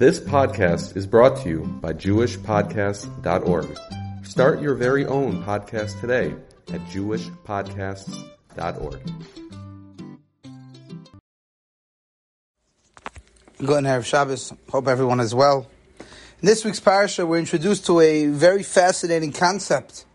This podcast is brought to you by JewishPodcasts.org. Start your very own podcast today at JewishPodcasts.org. Good Erev Shabbos. Hope everyone is well. In this week's parasha, we're introduced to a very fascinating concept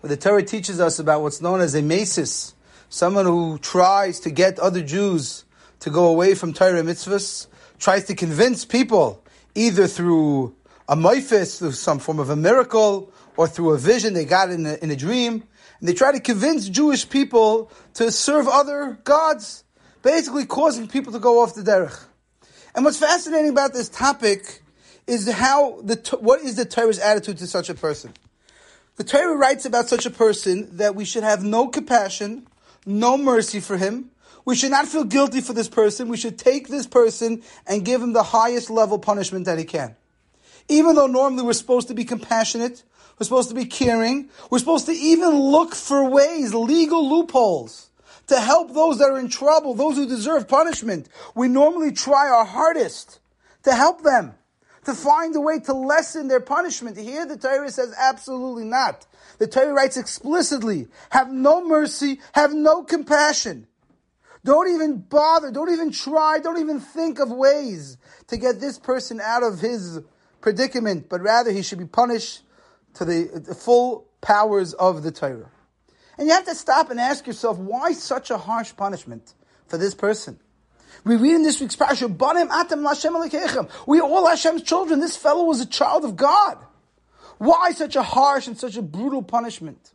where the Torah teaches us about what's known as a masis, someone who tries to get other Jews to go away from Torah mitzvahs, tries to convince people either through a moifis, through some form of a miracle, or through a vision they got in a, in a dream. And they try to convince Jewish people to serve other gods, basically causing people to go off the derech. And what's fascinating about this topic is how the what is the Torah's attitude to such a person. The Torah writes about such a person that we should have no compassion, no mercy for him, we should not feel guilty for this person. We should take this person and give him the highest level punishment that he can. Even though normally we're supposed to be compassionate, we're supposed to be caring, we're supposed to even look for ways, legal loopholes, to help those that are in trouble, those who deserve punishment. We normally try our hardest to help them, to find a way to lessen their punishment. Here the Torah says absolutely not. The Torah writes explicitly, have no mercy, have no compassion. Don't even bother, don't even try, don't even think of ways to get this person out of his predicament, but rather he should be punished to the, the full powers of the Torah. And you have to stop and ask yourself, why such a harsh punishment for this person? We read in this week's parasha, We are all Hashem's children. This fellow was a child of God. Why such a harsh and such a brutal punishment?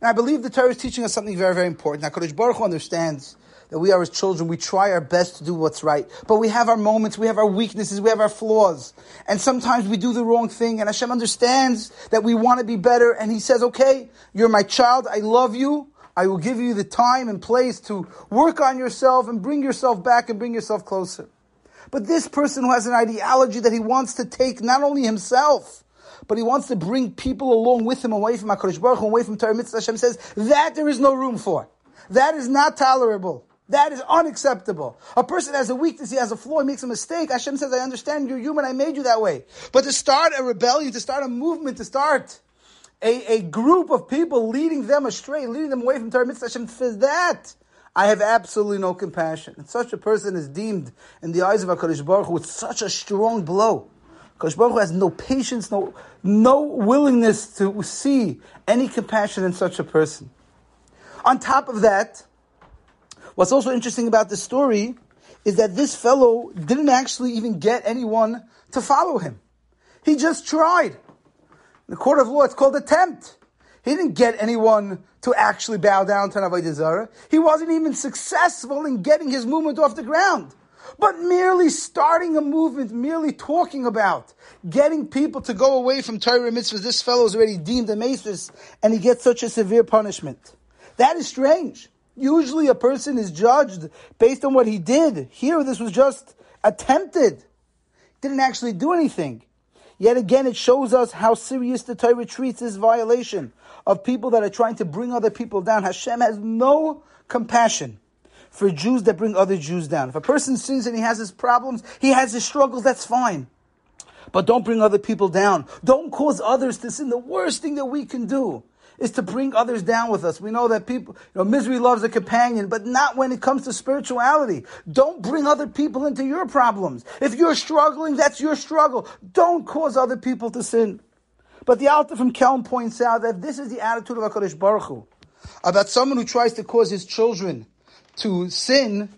And I believe the Torah is teaching us something very, very important. Now, Kodesh Baruch Hu understands that we are as children, we try our best to do what's right. But we have our moments, we have our weaknesses, we have our flaws. And sometimes we do the wrong thing, and Hashem understands that we want to be better, and He says, okay, you're my child, I love you, I will give you the time and place to work on yourself and bring yourself back and bring yourself closer. But this person who has an ideology that he wants to take not only himself, but he wants to bring people along with him away from HaKadosh Baruch Hu, away from Torah Mitzvah, Hashem says, that there is no room for. That is not tolerable. That is unacceptable. A person has a weakness, he has a flaw, he makes a mistake. Hashem says, I understand you're human, I made you that way. But to start a rebellion, to start a movement, to start a, a group of people leading them astray, leading them away from Torah Mitzvah, Hashem says that. I have absolutely no compassion. And such a person is deemed in the eyes of HaKadosh Baruch Hu with such a strong blow. HaKadosh Baruch Hu has no patience, no, no willingness to see any compassion in such a person. On top of that, What's also interesting about this story is that this fellow didn't actually even get anyone to follow him. He just tried. In the court of law, it's called attempt. He didn't get anyone to actually bow down to Avodah Zarah. He wasn't even successful in getting his movement off the ground. But merely starting a movement, merely talking about getting people to go away from Torah mitzvahs, this fellow is already deemed a masis, and he gets such a severe punishment. That is strange. Usually a person is judged based on what he did. Here, this was just attempted. Didn't actually do anything. Yet again, it shows us how serious the Torah treats this violation of people that are trying to bring other people down. Hashem has no compassion for Jews that bring other Jews down. If a person sins and he has his problems, he has his struggles, that's fine. But don't bring other people down. Don't cause others to sin. The worst thing that we can do is to bring others down with us. We know that people, you know, misery loves a companion, but not when it comes to spirituality. Don't bring other people into your problems. If you're struggling, that's your struggle. Don't cause other people to sin. But the Alter from Kelm points out that this is the attitude of HaKadosh Baruch Hu. About someone who tries to cause his children to sin,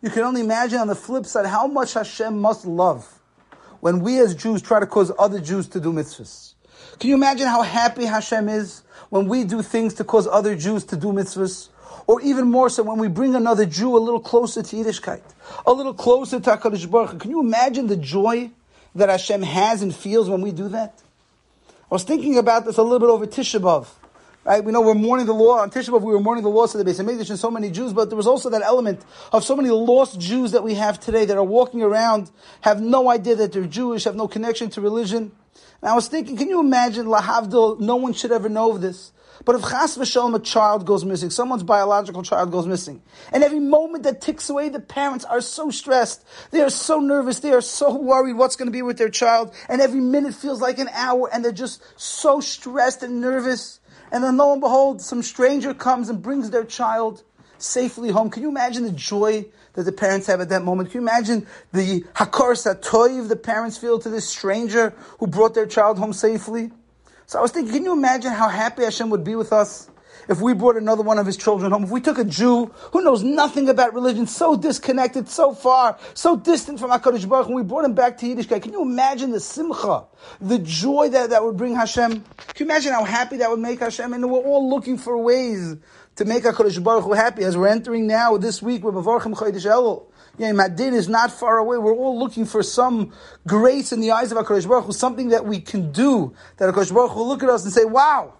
you can only imagine on the flip side how much Hashem must love when we as Jews try to cause other Jews to do mitzvahs. Can you imagine how happy Hashem is when we do things to cause other Jews to do mitzvahs? Or even more so when we bring another Jew a little closer to Yiddishkeit, a little closer to HaKadosh Baruch Can you imagine the joy that Hashem has and feels when we do that? I was thinking about this a little bit over Tisha B'Av. Right? We know we're mourning the law. On Tisha B'Av, we were mourning the loss of the Beis Hamikdash and so many Jews, but there was also that element of so many lost Jews that we have today that are walking around, have no idea that they're Jewish, have no connection to religion. And I was thinking, can you imagine, Lahavdil, no one should ever know of this. But if chas v'shalom a child goes missing, someone's biological child goes missing, and every moment that ticks away, the parents are so stressed, they are so nervous, they are so worried what's going to be with their child, and every minute feels like an hour, and they're just so stressed and nervous. And then lo and behold, some stranger comes and brings their child safely home. Can you imagine the joy that the parents have at that moment? Can you imagine the hakaras hatoiv the parents feel to this stranger who brought their child home safely? So I was thinking, can you imagine how happy Hashem would be with us if we brought another one of his children home? If we took a Jew who knows nothing about religion, so disconnected, so far, so distant from HaKadosh Baruch, and we brought him back to Yiddishkeit, can you imagine the simcha, the joy that that would bring Hashem? Can you imagine how happy that would make Hashem? And we're all looking for ways to make HaKadosh Baruch Hu happy as we're entering now this week with Mevorchim Chodesh Elul. Yeah, Madin is not far away. We're all looking for some grace in the eyes of HaKadosh Baruch Hu, something that we can do, that HaKadosh Baruch Hu will look at us and say, wow,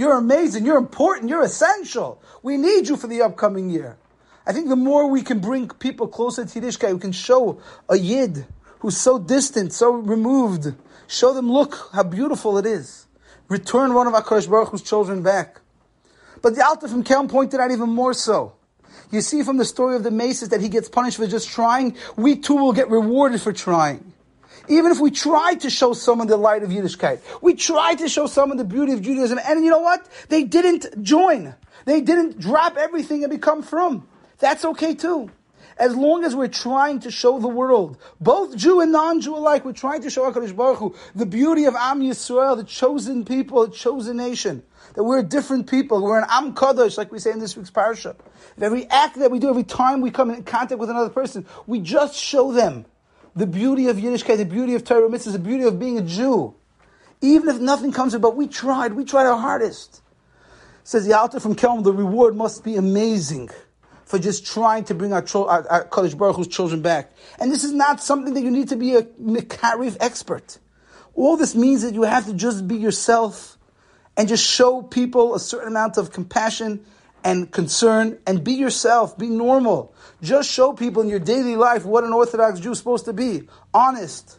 you're amazing, you're important, you're essential. We need you for the upcoming year. I think the more we can bring people closer to Yiddishkeit, we can show a Yid who's so distant, so removed, show them, look how beautiful it is. Return one of HaKadosh Baruch Hu's children back. But the Alter from Kelm pointed out even more so. You see from the story of the masis that he gets punished for just trying. We too will get rewarded for trying. Even if we try to show someone the light of Yiddishkeit, we try to show someone the beauty of Judaism, and you know what? They didn't join. They didn't drop everything and become from. That's okay too. As long as we're trying to show the world, both Jew and non-Jew alike, we're trying to show HaKadosh Baruch Hu, the beauty of Am Yisrael, the chosen people, the chosen nation that we're different people. We're an Am Kadosh, like we say in this week's parasha. If every act that we do, every time we come in contact with another person, we just show them the beauty of Yiddishkeit, the beauty of Torah mitzvahs, the beauty of being a Jew. Even if nothing comes about, we tried. We tried our hardest. Says the Alter from Kelm, the reward must be amazing for just trying to bring our, our, our Kadosh Baruch Hu's children back. And this is not something that you need to be a Mekarif expert. All this means that you have to just be yourself and just show people a certain amount of compassion and concern and be yourself, be normal. Just show people in your daily life what an Orthodox Jew is supposed to be honest,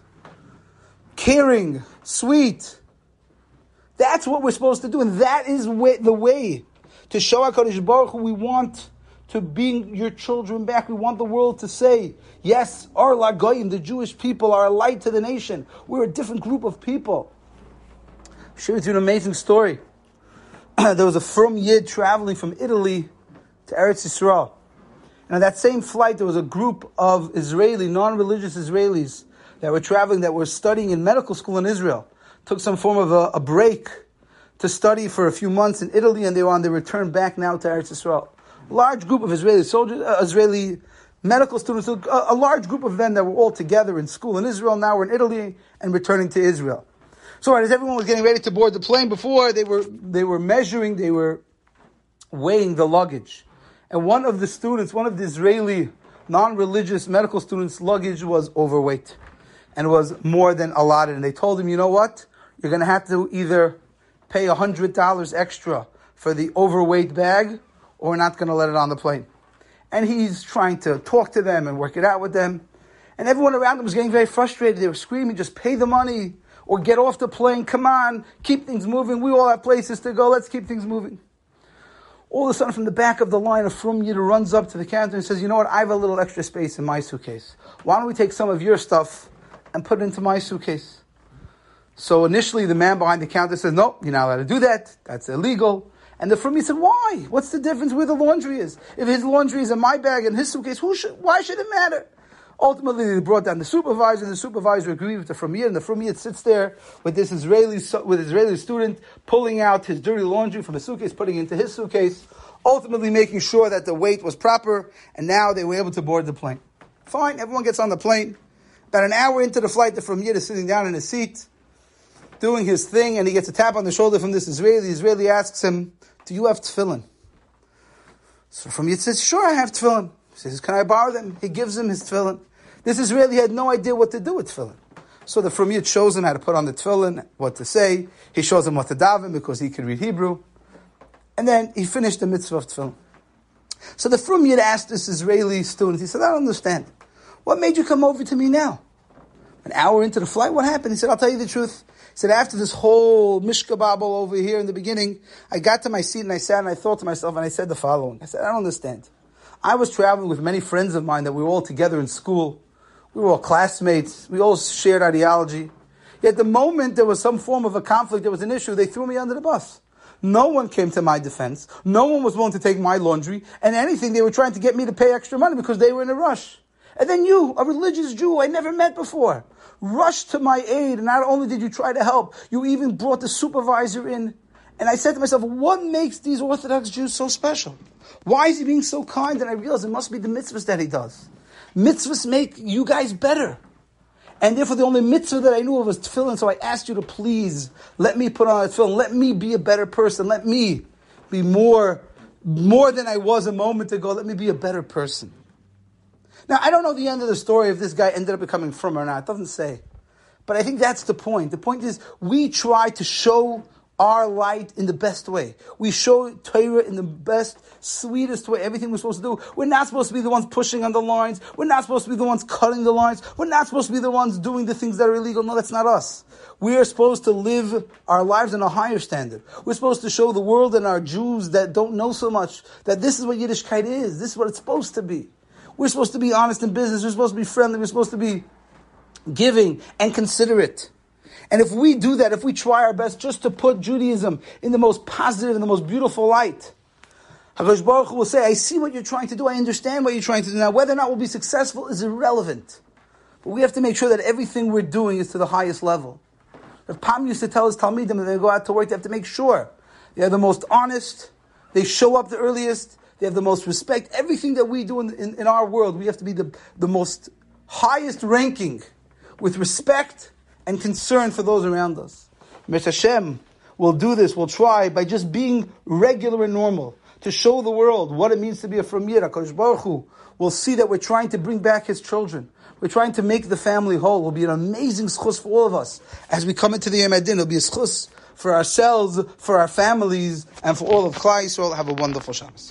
caring, sweet. That's what we're supposed to do, and that is the way to show HaKadosh Baruch Hu we want to bring your children back. We want the world to say, yes, our Lagoyim, the Jewish people, are a light to the nation. We're a different group of people share with you an amazing story. there was a from Yid traveling from Italy to Eretz Yisrael. And on that same flight, there was a group of Israeli, non-religious Israelis that were traveling, that were studying in medical school in Israel. Took some form of a, a break to study for a few months in Italy, and they were on their return back now to Eretz Yisrael. Large group of Israeli soldiers, uh, Israeli medical students, a, a large group of them that were all together in school in Israel, now were in Italy and returning to Israel. So right, as everyone was getting ready to board the plane before, they were, they were measuring, they were weighing the luggage. And one of the students, one of the Israeli non-religious medical students' luggage was overweight and was more than allotted. And they told him, you know what? You're going to have to either pay $100 extra for the overweight bag or we're not going to let it on the plane. And he's trying to talk to them and work it out with them. And everyone around him was getting very frustrated. They were screaming, just pay the money or get off the plane. Come on, keep things moving. We all have places to go. Let's keep things moving. All of a sudden, from the back of the line, a Frum Yid runs up to the counter and says, You know what? I have a little extra space in my suitcase. Why don't we take some of your stuff and put it into my suitcase? So initially, the man behind the counter says, No, you're not allowed to do that. That's illegal. And the Frum said, Why? What's the difference where the laundry is? If his laundry is in my bag and his suitcase, who should, why should it matter? Ultimately, they brought down the supervisor, and the supervisor agreed with the Frumiyat, and the Frumiyat sits there with this Israeli, with Israeli student, pulling out his dirty laundry from his suitcase, putting into his suitcase, ultimately making sure that the weight was proper, and now they were able to board the plane. Fine, everyone gets on the plane. About an hour into the flight, the Frumiyat is sitting down in his seat, doing his thing, and he gets a tap on the shoulder from this Israeli. The Israeli asks him, do you have tefillin? So Frumiyat says, sure, I have tefillin. He says, can I borrow them? He gives him his tefillin. This Israeli had no idea what to do with tefillin. So the Frumiyat shows him how to put on the tefillin, what to say. He shows him what to daven because he can read Hebrew. And then he finished the mitzvah of tefillin. So the Frumiyat asked this Israeli student, he said, I don't understand. What made you come over to me now? An hour into the flight, what happened? He said, I'll tell you the truth. He said, after this whole mishkababble over here in the beginning, I got to my seat and I sat and I thought to myself and I said the following. I said, I don't understand. I was traveling with many friends of mine that we were all together in school. We were all classmates. We all shared ideology. Yet the moment there was some form of a conflict, there was an issue, they threw me under the bus. No one came to my defense. No one was willing to take my laundry. And anything, they were trying to get me to pay extra money because they were in a rush. And then you, a religious Jew I never met before, rushed to my aid. And not only did you try to help, you even brought the supervisor in. And I said to myself, what makes these Orthodox Jews so special? Why is he being so kind? And I realized it must be the mitzvahs that he does. Mitzvahs make you guys better. And therefore, the only mitzvah that I knew of was tefillin. So I asked you to please let me put on a tefillin. Let me be a better person. Let me be more, more than I was a moment ago. Let me be a better person. Now, I don't know the end of the story if this guy ended up becoming from or not. It doesn't say. But I think that's the point. The point is, we try to show our light in the best way. We show Torah in the best, sweetest way, everything we're supposed to do. We're not supposed to be the ones pushing on the lines. We're not supposed to be the ones cutting the lines. We're not supposed to be the ones doing the things that are illegal. No, that's not us. We are supposed to live our lives in a higher standard. We're supposed to show the world and our Jews that don't know so much that this is what Yiddishkeit is. This is what it's supposed to be. We're supposed to be honest in business. We're supposed to be friendly. We're supposed to be giving and considerate. And if we do that, if we try our best just to put Judaism in the most positive and the most beautiful light, Hakadosh Baruch Hu will say, I see what you're trying to do, I understand what you're trying to do. Now, whether or not we'll be successful is irrelevant. But we have to make sure that everything we're doing is to the highest level. If Pam used to tell his Talmidim when they go out to work, they have to make sure they are the most honest, they show up the earliest, they have the most respect. Everything that we do in, in, in our world, we have to be the, the most highest ranking with respect and concern for those around us. Mitzvah Hashem will do this, will try by just being regular and normal to show the world what it means to be a Framir. HaKadosh Baruch Hu will see that we're trying to bring back His children. We're trying to make the family whole. It will be an amazing schus for all of us. As we come into the Yom Adin, it will be a schus for ourselves, for our families, and for all of Klal Yisrael. Have a wonderful Shabbos.